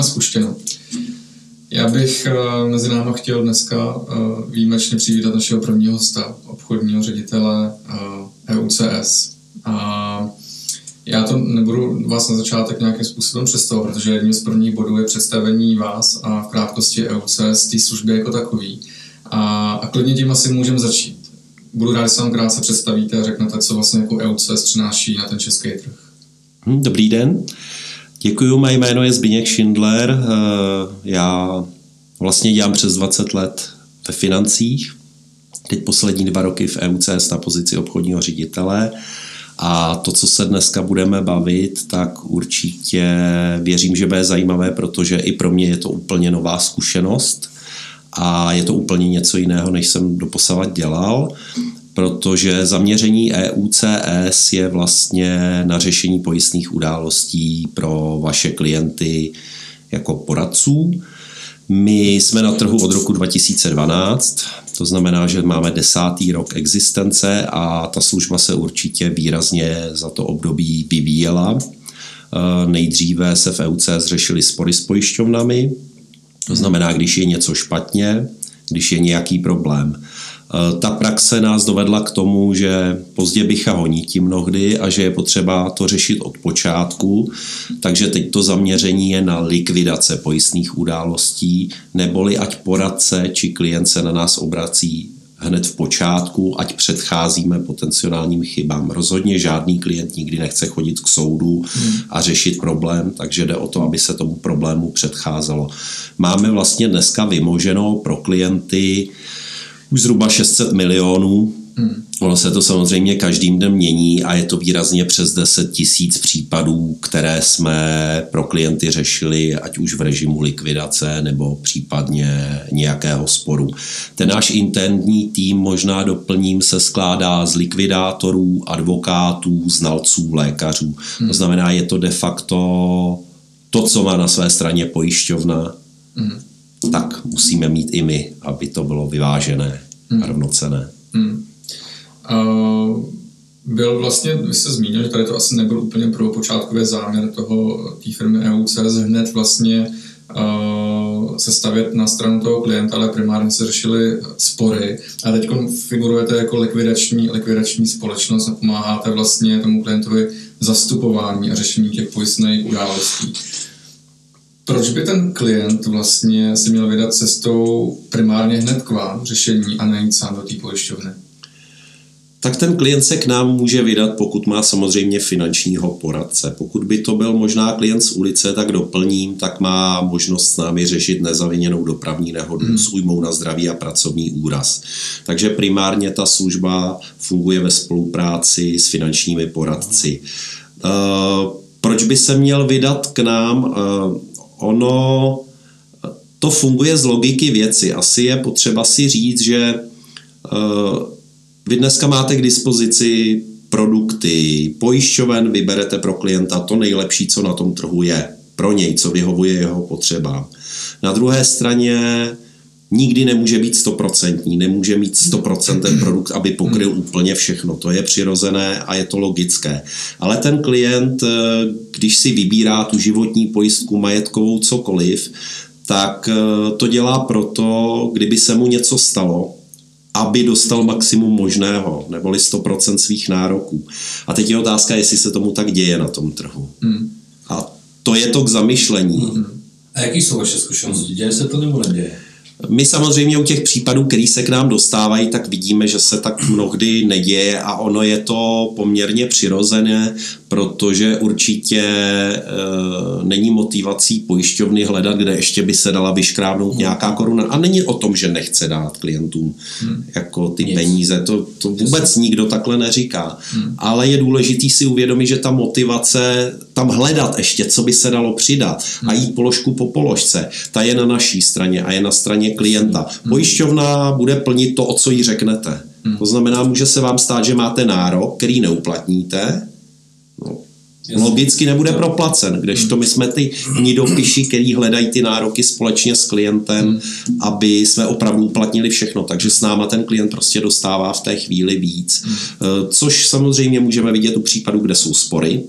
máme spuštěno. Já bych uh, mezi námi chtěl dneska uh, výjimečně přivítat našeho prvního hosta, obchodního ředitele uh, EUCS. A já to nebudu vás na začátek nějakým způsobem představovat, protože jedním z prvních bodů je představení vás a v krátkosti EUCS té služby jako takový. A, a klidně tím asi můžeme začít. Budu rád, že se vám krátce představíte a řeknete, co vlastně jako EUCS přináší na ten český trh. Hm, dobrý den. Děkuji, moje jméno je Zbigněk Schindler. Eh, já vlastně dělám přes 20 let ve financích. Teď poslední dva roky v EUCS na pozici obchodního ředitele. A to, co se dneska budeme bavit, tak určitě věřím, že bude zajímavé, protože i pro mě je to úplně nová zkušenost a je to úplně něco jiného, než jsem doposavat dělal protože zaměření EUCS je vlastně na řešení pojistných událostí pro vaše klienty jako poradců. My jsme na trhu od roku 2012, to znamená, že máme desátý rok existence a ta služba se určitě výrazně za to období vyvíjela. Nejdříve se v EUCS řešili spory s pojišťovnami, to znamená, když je něco špatně, když je nějaký problém. Eh, ta praxe nás dovedla k tomu, že pozdě bycha honí tím mnohdy a že je potřeba to řešit od počátku, takže teď to zaměření je na likvidace pojistných událostí, neboli ať poradce či klient se na nás obrací hned v počátku, ať předcházíme potenciálním chybám. Rozhodně žádný klient nikdy nechce chodit k soudu a řešit problém, takže jde o to, aby se tomu problému předcházelo. Máme vlastně dneska vymoženo pro klienty už zhruba 600 milionů. Hmm. Ono se to samozřejmě každým dnem mění a je to výrazně přes 10 tisíc případů, které jsme pro klienty řešili, ať už v režimu likvidace nebo případně nějakého sporu. Ten náš intendní tým, možná doplním, se skládá z likvidátorů, advokátů, znalců, lékařů. Hmm. To znamená, je to de facto to, co má na své straně pojišťovna, hmm tak musíme mít i my, aby to bylo vyvážené hmm. a rovnocené. Hmm. Uh, byl vlastně, vy jste zmínil, že tady to asi nebyl úplně počátkový záměr toho, té firmy EUCS hned vlastně uh, se stavět na stranu toho klienta, ale primárně se řešily spory. A teď figurujete jako likvidační, likvidační společnost a pomáháte vlastně tomu klientovi zastupování a řešení těch pojistných událostí. Proč by ten klient vlastně si měl vydat cestou primárně hned k vám řešení a nejít sám do té pojišťovny? Tak ten klient se k nám může vydat, pokud má samozřejmě finančního poradce. Pokud by to byl možná klient z ulice, tak doplním, tak má možnost s námi řešit nezaviněnou dopravní nehodu hmm. s újmou na zdraví a pracovní úraz. Takže primárně ta služba funguje ve spolupráci s finančními poradci. Uh, proč by se měl vydat k nám? Uh, ono to funguje z logiky věci. Asi je potřeba si říct, že uh, vy dneska máte k dispozici produkty, pojišťoven, vyberete pro klienta to nejlepší, co na tom trhu je. Pro něj, co vyhovuje jeho potřebám. Na druhé straně nikdy nemůže být stoprocentní, nemůže mít stoprocent ten produkt, aby pokryl úplně všechno. To je přirozené a je to logické. Ale ten klient, eh, když si vybírá tu životní pojistku, majetkovou, cokoliv, tak eh, to dělá proto, kdyby se mu něco stalo, aby dostal maximum možného, neboli 100% svých nároků. A teď je otázka, jestli se tomu tak děje na tom trhu. Hmm. A to je to k zamyšlení. Hmm. A jaký jsou vaše zkušenosti? Děje se to nebo neděje? My samozřejmě u těch případů, který se k nám dostávají, tak vidíme, že se tak mnohdy neděje a ono je to poměrně přirozené, protože určitě e, není motivací pojišťovny hledat, kde ještě by se dala vyškrábnout nějaká koruna. A není o tom, že nechce dát klientům hmm. jako ty Nic. peníze. To, to vůbec nikdo takhle neříká. Hmm. Ale je důležitý si uvědomit, že ta motivace tam hledat ještě, co by se dalo přidat hmm. a jít položku po položce, ta je na naší straně a je na straně klienta. Hmm. Pojišťovna bude plnit to, o co jí řeknete. Hmm. To znamená, může se vám stát, že máte nárok, který neuplatníte, No, Logicky nebude proplacen, kdežto my jsme ty nidopiši, který hledají ty nároky společně s klientem, aby jsme opravdu uplatnili všechno. Takže s náma ten klient prostě dostává v té chvíli víc. Eh, což samozřejmě můžeme vidět u případů, kde jsou spory.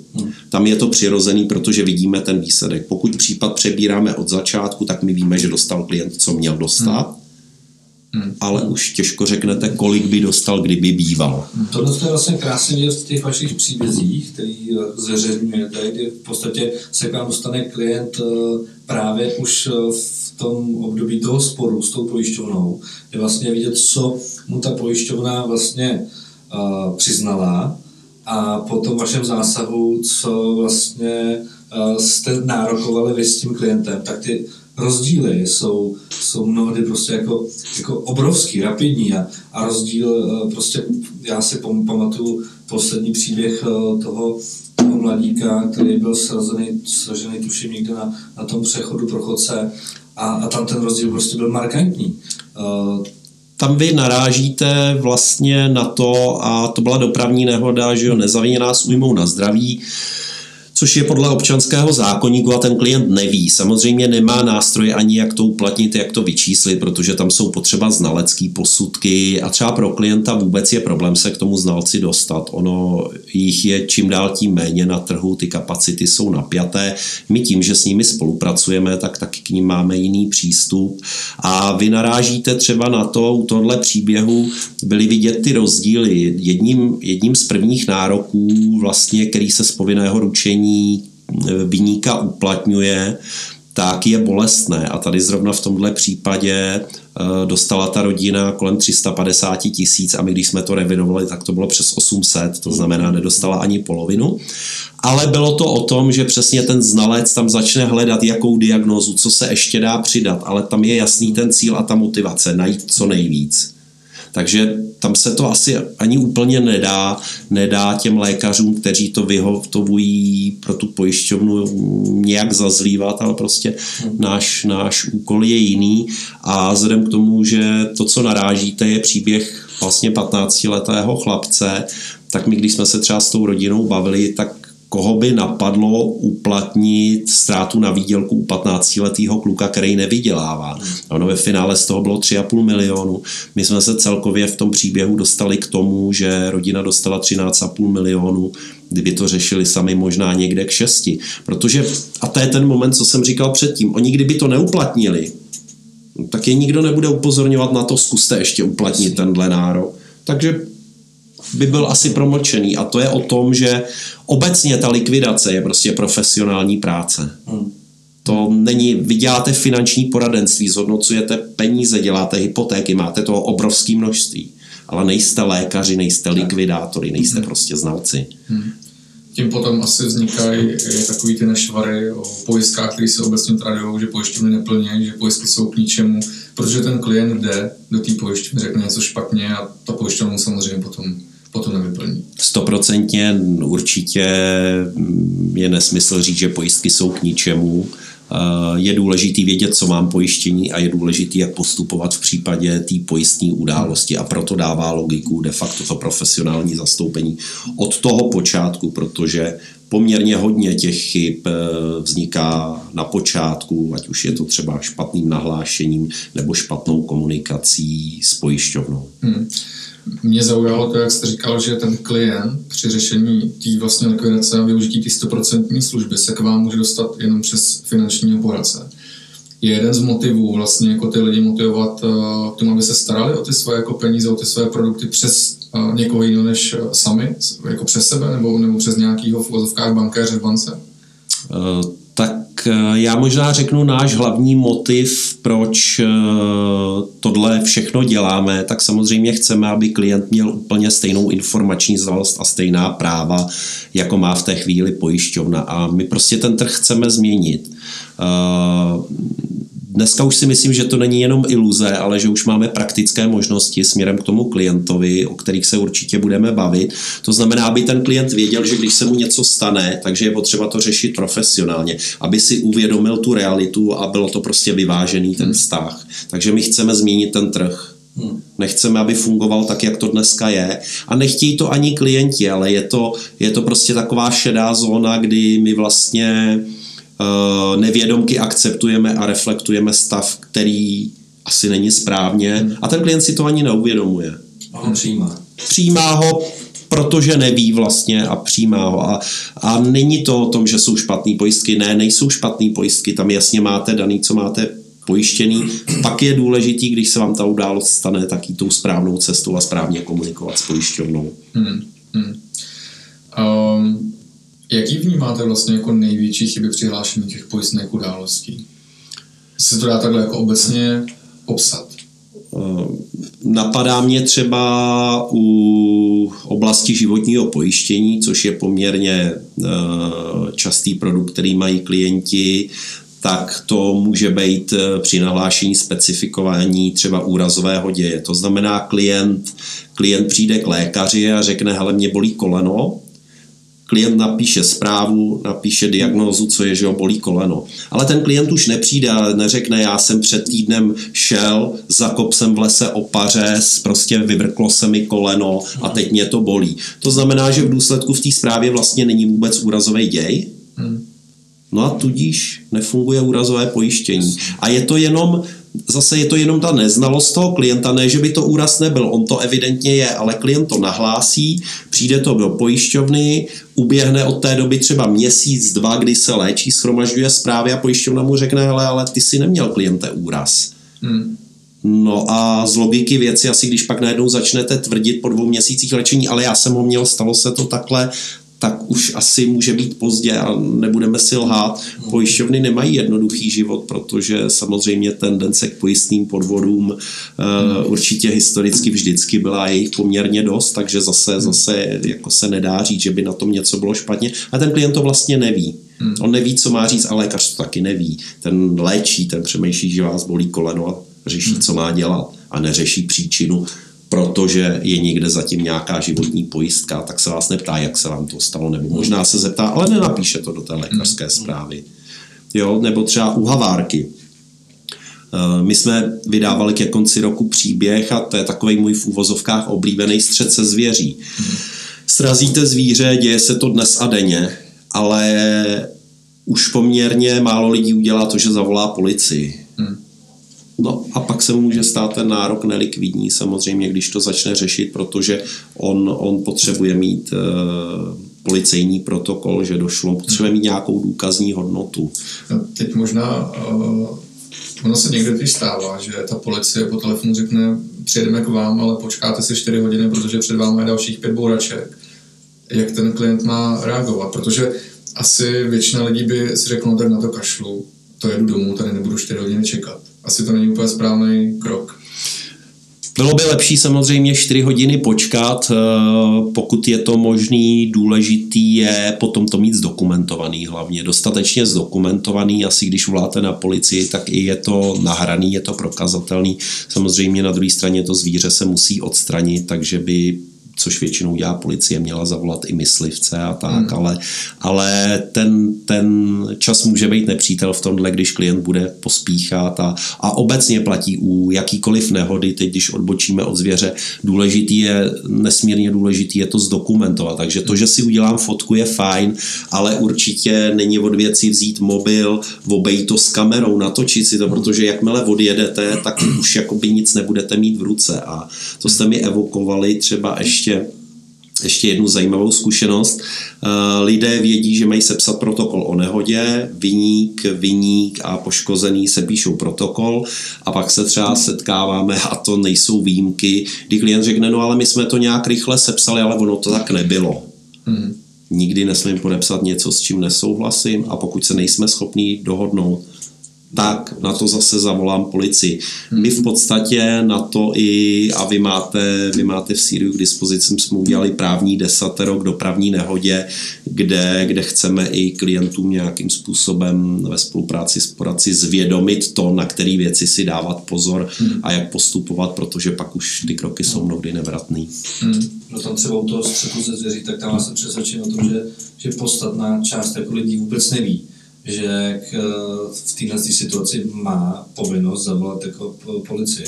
Tam je to přirozený, protože vidíme ten výsledek. Pokud případ přebíráme od začátku, tak my víme, že dostal klient, co měl dostat. Hmm. Ale už těžko řeknete, kolik by dostal, kdyby býval. Tohle je vlastně krásně vidět v těch vašich příbězích, který zveřejňujete, kdy v podstatě se k vám dostane klient eh, právě už eh, v tom období toho sporu s tou pojišťovnou, je vlastně vidět, co mu ta pojišťovna vlastně uh, přiznala a po tom vašem zásahu, co vlastně jste nárokovali vy s tím klientem, tak ty rozdíly jsou, jsou mnohdy prostě jako, jako obrovský, rapidní a, a rozdíl eh, prostě, já si pamatuju poslední příběh eh, toho, toho mladíka, který byl srazený, sražený tuším někde na, na tom přechodu pro chodce a, a tam ten rozdíl prostě byl markantní. Uh, tam vy narážíte vlastně na to, a to byla dopravní nehoda, že jo, nezaviněná s újmou na zdraví, uh, což je podle občanského zákonníku a ten klient neví. Samozřejmě nemá nástroje ani jak to uplatnit, jak to vyčíslit, protože tam jsou potřeba znalecké posudky a třeba pro klienta vůbec je problém se k tomu znalci dostat. Ono jich je čím dál tím méně na trhu, ty kapacity jsou napjaté. My tím, že s nimi spolupracujeme, tak taky k ním máme jiný přístup. A vy narážíte třeba na to, u tohle příběhu byly vidět ty rozdíly. Jedním, jedním z prvních nároků, vlastně, který se z povinného ručení Eh, vyníka uplatňuje, tak je bolestné. A tady zrovna v tomhle případě eh, dostala ta rodina kolem 350 tisíc a my když jsme to revidovali, tak to bylo přes 800, to znamená nedostala ani polovinu. Ale bylo to o tom, že přesně ten znalec tam začne hledat, jakou diagnózu, co se ještě dá přidat, ale tam je jasný ten cíl a ta motivace, najít co nejvíc. Takže tam se to asi ani úplně nedá, nedá těm lékařům, kteří to vyhotovují pro tu pojišťovnu nějak zazlívat, ale prostě náš, náš úkol je jiný. A vzhledem k tomu, že to, co narážíte, je příběh vlastně 15-letého chlapce, tak my, když jsme se třeba s tou rodinou bavili, tak koho by napadlo uplatnit ztrátu na výdělku u 15-letého kluka, který nevydělává. Ono ve finále z toho bylo 3,5 milionu. My jsme se celkově v tom příběhu dostali k tomu, že rodina dostala 13,5 milionu, kdyby to řešili sami možná někde k šesti. Protože, a to je ten moment, co jsem říkal předtím, oni kdyby to neuplatnili, tak je nikdo nebude upozorňovat na to, zkuste ještě uplatnit tenhle nárok. Takže by byl asi promlčený. A to je o tom, že obecně ta likvidace je prostě profesionální práce. Hmm. To není, vy děláte finanční poradenství, zhodnocujete peníze, děláte hypotéky, máte toho obrovské množství. Ale nejste lékaři, nejste likvidátory, nejste hmm. prostě znalci. Hmm. Tím potom asi vznikají takový ty nešvary o pojistkách, které se obecně tradují, že pojišťovny neplní, že pojistky jsou k ničemu, protože ten klient jde do té pojišťovny, řekne něco špatně a ta pojišťovna samozřejmě potom potom nevyplní. Stoprocentně určitě je nesmysl říct, že pojistky jsou k ničemu. Je důležitý vědět, co mám pojištění a je důležitý, jak postupovat v případě té pojistní události a proto dává logiku de facto to profesionální zastoupení od toho počátku, protože poměrně hodně těch chyb eh, vzniká na počátku, ať už je to třeba špatným nahlášením nebo špatnou komunikací s pojišťovnou. Hmm. Mě zaujalo to, jak jste říkal, že ten klient při řešení té vlastně likvidace a využití té 100% služby se k vám může dostat jenom přes finančního poradce. Je jeden z motivů vlastně jako ty lidi motivovat uh, k tomu, aby se starali o ty svoje jako peníze, o ty své produkty přes uh, někoho jiného než uh, sami, jako přes sebe nebo, nebo přes nějakého v bankéře v bance? Uh tak eh, já možná řeknu náš hlavní motiv, proč eh, tohle všechno děláme, tak samozřejmě chceme, aby klient měl úplně stejnou informační znalost a stejná práva, jako má v té chvíli pojišťovna. A my prostě ten trh chceme změnit. Dneska už si myslím, že to není jenom iluze, ale že už máme praktické možnosti směrem k tomu klientovi, o kterých se určitě budeme bavit. To znamená, aby ten klient věděl, že když se mu něco stane, takže je potřeba to řešit profesionálně, aby si uvědomil tu realitu a bylo to prostě vyvážený ten vztah. Takže my chceme změnit ten trh. Hmm. Nechceme, aby fungoval tak, jak to dneska je. A nechtějí to ani klienti, ale je to, je to prostě taková šedá zóna, kdy my vlastně uh, nevědomky akceptujeme a reflektujeme stav, který asi není správně a ten klient si to ani neuvědomuje. A on přijímá. Přijímá ho, protože neví vlastně a přijímá ho. A, a není to o tom, že jsou špatné pojistky. Ne, nejsou špatné pojistky. Tam jasně máte daný, co máte pojištěný. Pak je důležitý, když se vám ta událost stane, tak tou správnou cestou a správně komunikovat s pojišťovnou. Hmm, hmm. Um, jaký vnímáte vlastně jako největší chyby při hlášení těch pojistných událostí? Se to dá takhle jako obecně popsat? Ehm, napadá mě třeba u oblasti životního pojištění, což je poměrně ehm, častý produkt, který mají klienti, tak to může být eh, při nahlášení specifikování třeba úrazového děje. To znamená, klient, klient přijde k lékaři a řekne, hele, mě bolí koleno, klient napíše zprávu, napíše diagnózu, co je, že ho bolí koleno. Ale ten klient už nepřijde a neřekne, já jsem před týdnem šel, zakop jsem v lese opařez, prostě vyvrklo se mi koleno a teď mě to bolí. To znamená, že v důsledku v té zprávě vlastně není vůbec úrazový děj, hmm. No a tudíž nefunguje úrazové pojištění. A je to jenom, zase je to jenom ta neznalost toho klienta, ne, že by to úraz nebyl, on to evidentně je, ale klient to nahlásí, přijde to do pojišťovny, uběhne od té doby třeba měsíc, dva, kdy se léčí, schromažďuje zprávy a pojišťovna mu řekne, hele, ale ty si neměl kliente úraz. Hmm. No a z logiky věci, asi když pak najednou začnete tvrdit po dvou měsících léčení, ale já jsem ho měl, stalo se to takhle, tak už asi může být pozdě a nebudeme si lhát. Pojišťovny nemají jednoduchý život, protože samozřejmě tendence k pojistným podvodům uh, určitě historicky vždycky byla jejich poměrně dost, takže zase, zase jako se nedá říct, že by na tom něco bylo špatně. A ten klient to vlastně neví. On neví, co má říct, ale lékař to taky neví. Ten léčí, ten přemýšlí, že vás bolí koleno a řeší, co má dělat a neřeší příčinu protože je někde zatím nějaká životní pojistka, tak se vás neptá, jak se vám to stalo, nebo možná se zeptá, ale nenapíše to do té lékařské zprávy. Jo, nebo třeba u havárky. Eh, my jsme vydávali ke konci roku příběh a to je takový můj v úvozovkách oblíbený střed se zvěří. Srazíte zvíře, děje se to dnes a denně, ale už poměrně málo lidí udělá to, že zavolá policii. No a pak se může stát ten nárok nelikvidní samozřejmě, když to začne řešit, protože on, on potřebuje mít e, policejní protokol, že došlo, potřebuje mít nějakou důkazní hodnotu. No, teď možná uh, ono se někdy teď stává, že ta policie po telefonu řekne, přijedeme k vám, ale počkáte si 4 hodiny, protože před vámi je dalších pět bouraček. Jak ten klient má reagovat? Protože asi většina lidí by si řekla, no, tak na to kašlu, to jedu domů, tady nebudu 4 hodiny čekat asi to není úplně správný krok. Bylo by lepší samozřejmě 4 hodiny počkat, eh, pokud je to možný, důležitý je potom to mít zdokumentovaný hlavně, dostatečně zdokumentovaný, asi když voláte na policii, tak i je to nahraný, je to prokazatelný. Samozřejmě na druhé straně to zvíře se musí odstranit, takže by což většinou dělá policie, měla zavolat i myslivce a tak, hmm. ale, ale ten, ten čas může být nepřítel v tomhle, když klient bude pospíchat a, a obecně platí u jakýkoliv nehody, teď když odbočíme od zvěře, důležitý je, nesmírně důležitý je to zdokumentovat, takže to, že si udělám fotku je fajn, ale určitě není od věci vzít mobil, obejít to s kamerou, natočit si to, protože jakmile odjedete, tak už jakoby nic nebudete mít v ruce a to jste mi evokovali třeba ještě ještě ještě jednu zajímavou zkušenost. Eh, lidé vědí, že mají sepsat protokol o nehodě, viník, viník a poškozený se píšou protokol a pak se třeba setkáváme a to nejsou výjimky, kdy klient řekne, no ale my jsme to nějak rychle sepsali, ale ono to tak nebylo. Hmm. Nikdy nesmím podepsat něco, s čím nesouhlasím a pokud se nejsme schopní dohodnout, tak na to zase zavolám policii. My v podstatě na to i, a vy máte, vy máte v Sýriu k dispozici, jsme udělali právní desatero k dopravní nehodě, kde, kde chceme i klientům nějakým způsobem ve spolupráci s poradci zvědomit to, na které věci si dávat pozor hmm. a jak postupovat, protože pak už ty kroky jsou mnohdy nevratný. Hmm. No tam třeba u toho střetu ze zvěří, tak tam jsem přesvědčen o tom, že, že podstatná část jako lidí vůbec neví, že k, v této situaci má povinnost zavolat jako policii.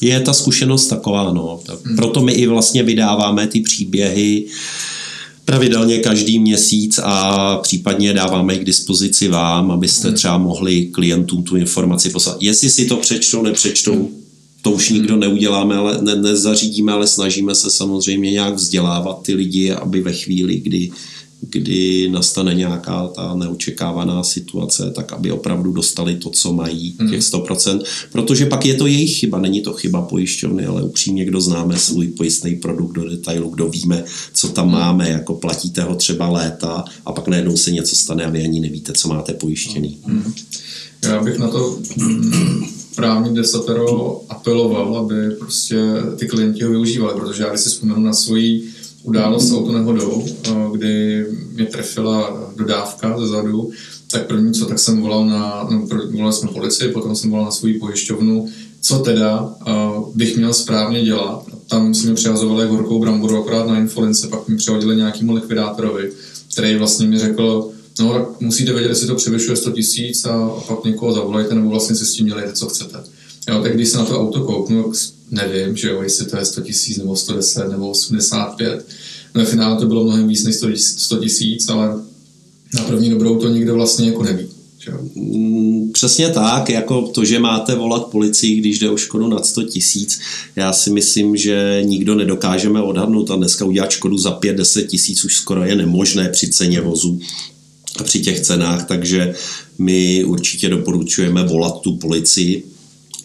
Je ta zkušenost taková, no. Proto my i vlastně vydáváme ty příběhy pravidelně každý měsíc a případně dáváme k dispozici vám, abyste hmm. třeba mohli klientům tu informaci poslat. Jestli si to přečtou, nepřečtou, to už nikdo neuděláme, ale ne, nezařídíme, ale snažíme se samozřejmě nějak vzdělávat ty lidi, aby ve chvíli, kdy kdy nastane nějaká ta neočekávaná situace, tak aby opravdu dostali to, co mají, těch 100%, hmm. protože pak je to jejich chyba, není to chyba pojišťovny, ale upřímně, kdo známe svůj pojistný produkt do detailu, kdo víme, co tam hmm. máme, jako platíte ho třeba léta a pak najednou se něco stane a vy ani nevíte, co máte pojištěný. Hmm. Já bych na to právní desatero apeloval, aby prostě ty klienti ho využívali, protože já když si vzpomenu na svoji událost s autonehodou, eh, kdy mě trefila dodávka ze zadu, tak první co, tak jsem volal na, no, volal jsme policii, potom jsem volal na svou pojišťovnu, co teda uh, bych měl správně dělat. Tam si mi přihazovali horkou bramboru akorát na infolince, pak mi přihodili nějakému likvidátorovi, který vlastně mi řekl, no musíte vědět, jestli to převyšuje 100 tisíc a, a pak někoho zavolejte, nebo vlastně si s tím dělejte, co chcete. Jo, tak když se na to auto kouknu, nevím, že jo, jestli to je 100 tisíc nebo 110 nebo 85. No finále to bylo mnohem víc než 100 tisíc, ale na první dobrou to nikdo vlastně jako neví. Mm, přesně tak, jako to, že máte volat policii, když jde o škodu nad 100 tisíc, já si myslím, že nikdo nedokážeme odhadnout a dneska udělat škodu za 5-10 tisíc už skoro je nemožné při ceně vozu a při těch cenách, takže my určitě doporučujeme volat tu policii,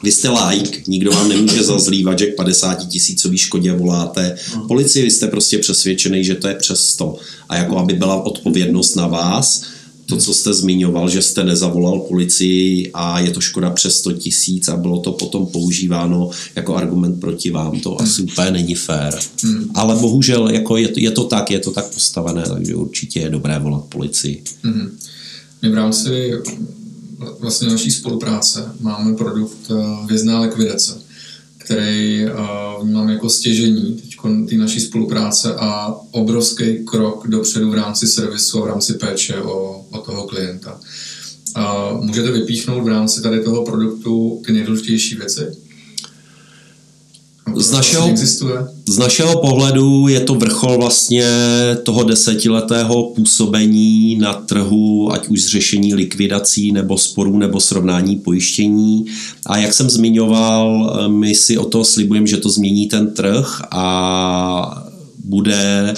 vy jste like, nikdo vám nemůže zazlívat, že k 50 tisícový škodě voláte hmm. policii, vy jste prostě přesvědčený, že to je přes 100. A jako aby byla odpovědnost na vás, to, co jste zmiňoval, že jste nezavolal policii a je to škoda přes 100 tisíc a bylo to potom používáno jako argument proti vám, to asi úplně není fér. Hmm. Ale bohužel jako je, to, je to tak, je to tak postavené, takže určitě je dobré volat policii. Hmm. My v rámci vlastně naší spolupráce máme produkt eh, Vězná likvidace, který eh, vnímám jako stěžení teď té naší spolupráce a obrovský krok dopředu v rámci servisu a v rámci péče o, o toho klienta. A můžete vypíchnout v rámci tady toho produktu ty nejdůležitější věci? Z našeho, z našeho pohledu je to vrchol vlastně toho desetiletého působení na trhu, ať už z řešení likvidací nebo sporů nebo srovnání pojištění. A jak jsem zmiňoval, my si o to slibujeme, že to změní ten trh a bude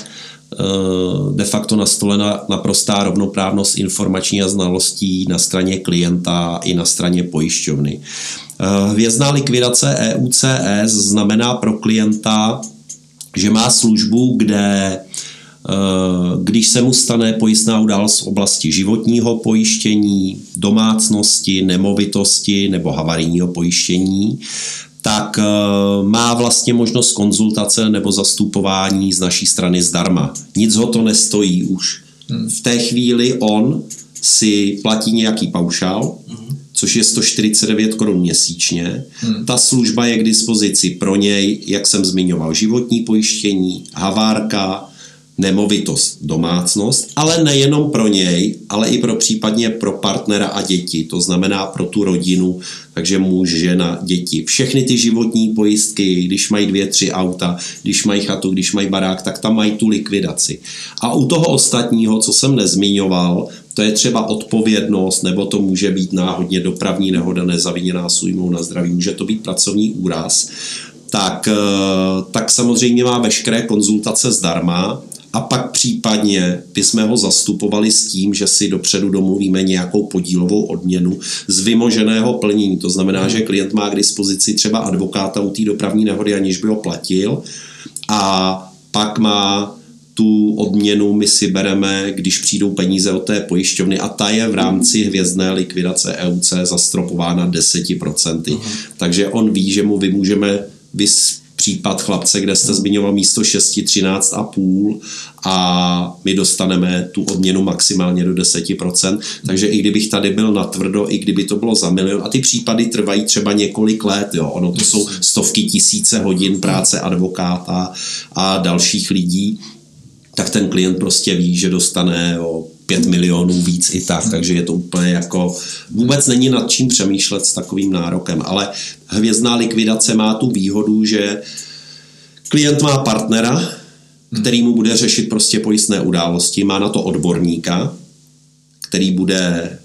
de facto nastolena naprostá rovnoprávnost informační a znalostí na straně klienta i na straně pojišťovny. Eh, hvězdná likvidace EUCS znamená pro klienta, že má službu, kde eh, když se mu stane pojistná událost v oblasti životního pojištění, domácnosti, nemovitosti nebo havarijního pojištění, tak eh, má vlastně možnost konzultace nebo zastupování z naší strany zdarma. Nic ho to nestojí už. Hmm. V té chvíli on si platí nějaký paušál, hmm což je 149 korun měsíčně. Hmm. Ta služba je k dispozici pro něj, jak jsem zmiňoval, životní pojištění, havárka, nemovitost, domácnost, ale nejenom pro něj, ale i pro případně pro partnera a děti, to znamená pro tu rodinu, takže muž, žena, děti. Všechny ty životní pojistky, když mají dvě, tři auta, když mají chatu, když mají barák, tak tam mají tu likvidaci. A u toho ostatního, co jsem nezmiňoval, to je třeba odpovědnost, nebo to může být náhodně dopravní nehoda nezaviněná sújmou na zdraví, může to být pracovní úraz, tak, eh, tak samozřejmě má veškeré konzultace zdarma, a pak případně bychom ho zastupovali s tím, že si dopředu domluvíme nějakou podílovou odměnu z vymoženého plnění. To znamená, že klient má k dispozici třeba advokáta u té dopravní nehody, aniž by ho platil a pak má tu odměnu my si bereme, když přijdou peníze od té pojišťovny a ta je v rámci hvězdné likvidace EUC zastropována 10%. Uh-huh. Takže on ví, že mu vymůžeme vys případ chlapce, kde jste zmiňoval místo 6, 13 a půl a my dostaneme tu odměnu maximálně do 10%. Takže i kdybych tady byl na tvrdo, i kdyby to bylo za milion, a ty případy trvají třeba několik let, jo. ono to jsou stovky tisíce hodin práce advokáta a dalších lidí, tak ten klient prostě ví, že dostane o 5 milionů víc i tak, takže je to úplně jako, vůbec není nad čím přemýšlet s takovým nárokem, ale hvězdná likvidace má tu výhodu, že klient má partnera, který mu bude řešit prostě pojistné události, má na to odborníka, který bude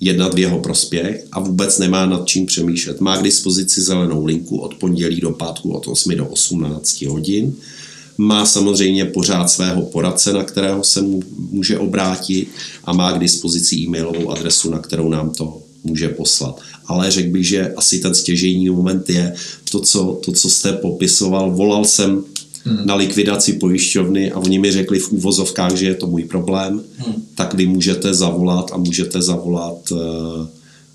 jednat v jeho prospěch a vůbec nemá nad čím přemýšlet. Má k dispozici zelenou linku od pondělí do pátku od 8 do 18 hodin. Má samozřejmě pořád svého poradce, na kterého se mu může obrátit a má k dispozici e-mailovou adresu, na kterou nám to může poslat. Ale řekl bych, že asi ten stěžejní moment je to, co, to, co jste popisoval. Volal jsem hmm. na likvidaci pojišťovny a oni mi řekli v úvozovkách, že je to můj problém, hmm. tak vy můžete zavolat a můžete zavolat uh,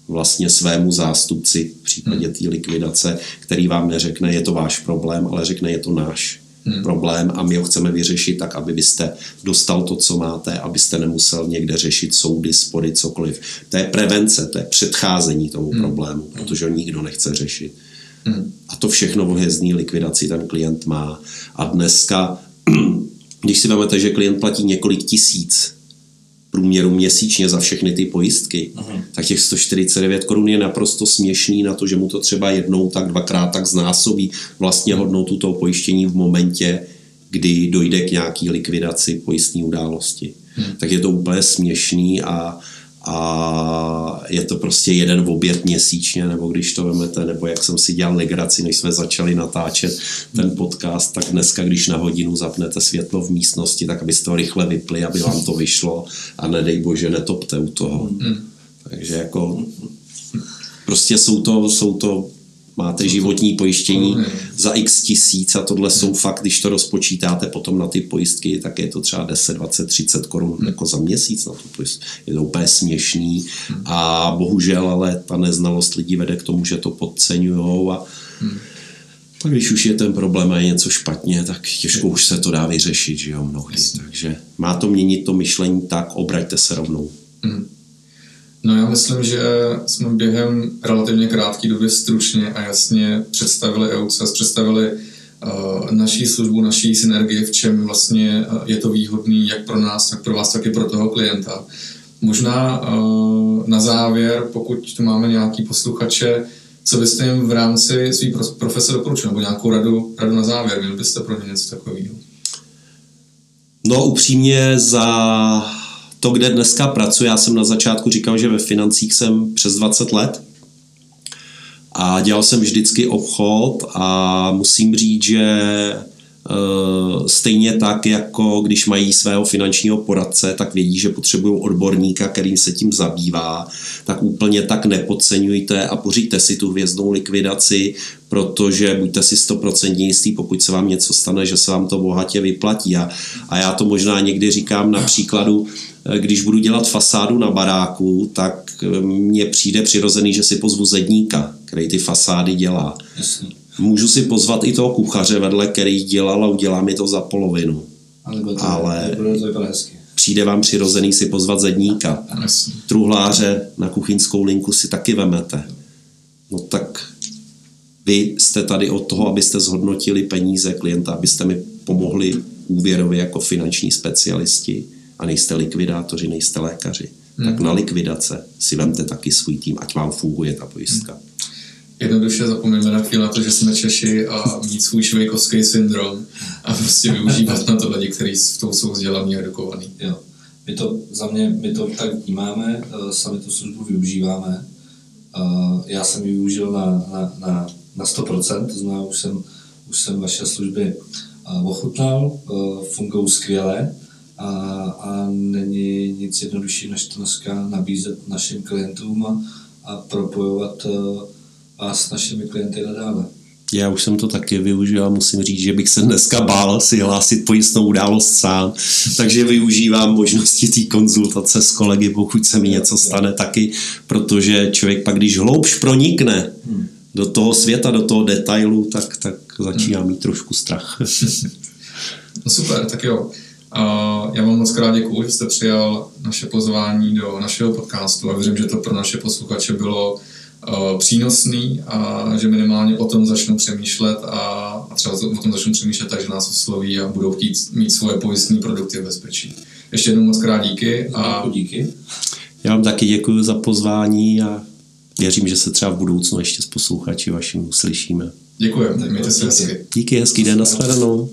vlastně svému zástupci v případě hmm. té likvidace, který vám neřekne, je to váš problém, ale řekne, je to náš hmm. problém a my ho chceme vyřešit tak, aby byste dostal to, co máte, abyste nemusel někde řešit soudy, spory, cokoliv. To je prevence, to je předcházení tomu hmm. problému, protože ho nikdo nechce řešit. Hmm. A to všechno v hvězdní likvidaci ten klient má. A dneska, když si vezmete, že klient platí několik tisíc průměru měsíčně za všechny ty pojistky, uh-huh. tak těch 149 korun je naprosto směšný na to, že mu to třeba jednou tak dvakrát tak znásobí vlastně hodnotu toho pojištění v momentě, kdy dojde k nějaký likvidaci pojistní události. Hmm. Tak je to úplně směšný a a je to prostě jeden oběd měsíčně, nebo když to vemete, nebo jak jsem si dělal legraci, než jsme začali natáčet ten podcast, tak dneska, když na hodinu zapnete světlo v místnosti, tak abyste to rychle vypli, aby vám to vyšlo a nedej bože, netopte u toho. Mm. Takže jako prostě jsou to, jsou to máte životní pojištění za x tisíc a tohle jsou fakt, když to rozpočítáte potom na ty pojistky, tak je to třeba 10, 20, 30 korun jako za měsíc na to pojistku. Je to úplně směšný a bohužel ale ta neznalost lidí vede k tomu, že to podceňují a pak když už je ten problém a je něco špatně, tak těžko už se to dá vyřešit, že jo, mnohdy. Takže má to měnit to myšlení tak, obraťte se rovnou. Mm. No já myslím, že jsme během relativně krátké doby stručně a jasně představili EUCES, představili uh, naší službu, naší synergii, v čem vlastně uh, je to výhodný jak pro nás, tak pro vás, tak i pro toho klienta. Možná uh, na závěr, pokud tu máme nějaký posluchače, co byste jim v rámci své profese doporučili, nebo nějakou radu, radu na závěr, měli byste pro ně něco takového? No upřímně za to, kde dneska pracuji, já jsem na začátku říkal, že ve financích jsem přes 20 let a dělal jsem vždycky obchod a musím říct, že eh, stejně tak, jako když mají svého finančního poradce, tak vědí, že potřebují odborníka, kterým se tím zabývá, tak úplně tak nepodceňujte a poříďte si tu hvězdnou likvidaci, protože buďte si stoprocentně jistý, pokud se vám něco stane, že se vám to bohatě vyplatí. A, a já to možná někdy říkám na příkladu, když budu dělat fasádu na baráku, tak eh, mně přijde přirozený, že si pozvu zedníka, který ty fasády dělá. Jasně. Můžu si pozvat i toho kuchaře vedle, který dělal a udělá mi to za polovinu. to, ale to přijde vám přirozený si pozvat zedníka. Truhláře na kuchyňskou linku si taky vemete. No tak vy jste tady od toho, abyste zhodnotili peníze klienta, abyste mi pomohli úvěrově jako finanční specialisti a nejste likvidátoři, nejste lékaři, hmm. tak na likvidace si vemte taky svůj tým, ať vám funguje ta pojistka. Hmm. Jednoduše zapomeňme na chvíli na to, že jsme Češi a mít svůj švejkovský syndrom a prostě využívat na to lidi, kteří v tom jsou vzdělaný a edukovaný. Jo. My to, za mě, my to tak vnímáme, eh, sami tu službu využíváme. Eh, já jsem ji využil na, na, na, na 100%, to znamená, už jsem, už jsem vaše služby eh, ochutnal, fungují skvěle a, a není nic jednodušší, než to dneska nabízet našim klientům a, a propojovat uh, vás s našimi klienty nadále. Já už jsem to taky využil a musím říct, že bych se dneska bál si hlásit pojistnou událost sám, takže využívám možnosti té konzultace s kolegy, pokud se mi něco stane taky, protože člověk pak, když hloubš pronikne hmm. do toho světa, do toho detailu, tak, tak začíná mít trošku strach. no super, tak jo. Já vám moc krát děkuji, že jste přijal naše pozvání do našeho podcastu a věřím, že to pro naše posluchače bylo přínosný a že minimálně o tom začnou přemýšlet a třeba o tom začnou přemýšlet tak, že nás osloví a budou chtít mít svoje pojistné produkty v bezpečí. ještě jednou moc krát díky. A... Díky. Já vám taky děkuji za pozvání a věřím, že se třeba v budoucnu ještě s posluchači vaším uslyšíme. Děkujeme, mějte se hezky. Díky, hezký den, nashledanou.